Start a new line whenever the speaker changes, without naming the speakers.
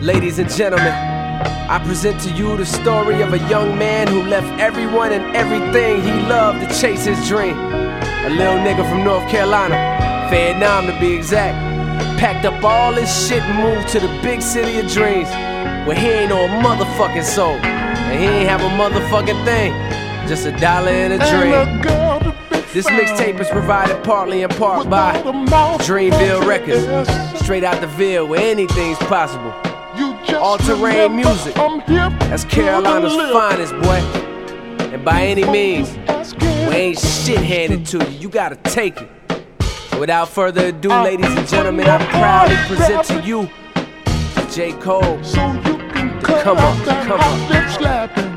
Ladies and gentlemen, I present to you the story of a young man who left everyone and everything he loved to chase his dream. A little nigga from North Carolina, Fayettenam to be exact, packed up all his shit and moved to the big city of dreams, where he ain't no motherfucking soul, and he ain't have a motherfucking thing, just a dollar and a dream. This mixtape is provided partly in part by Dreamville Records, straight out the Ville where anything's possible. All terrain music, that's Carolina's finest, boy. And by any means, we ain't shit handed to you, you gotta take it. Without further ado, ladies and gentlemen, I proudly present to you J. Cole.
So you can
Come on, come on.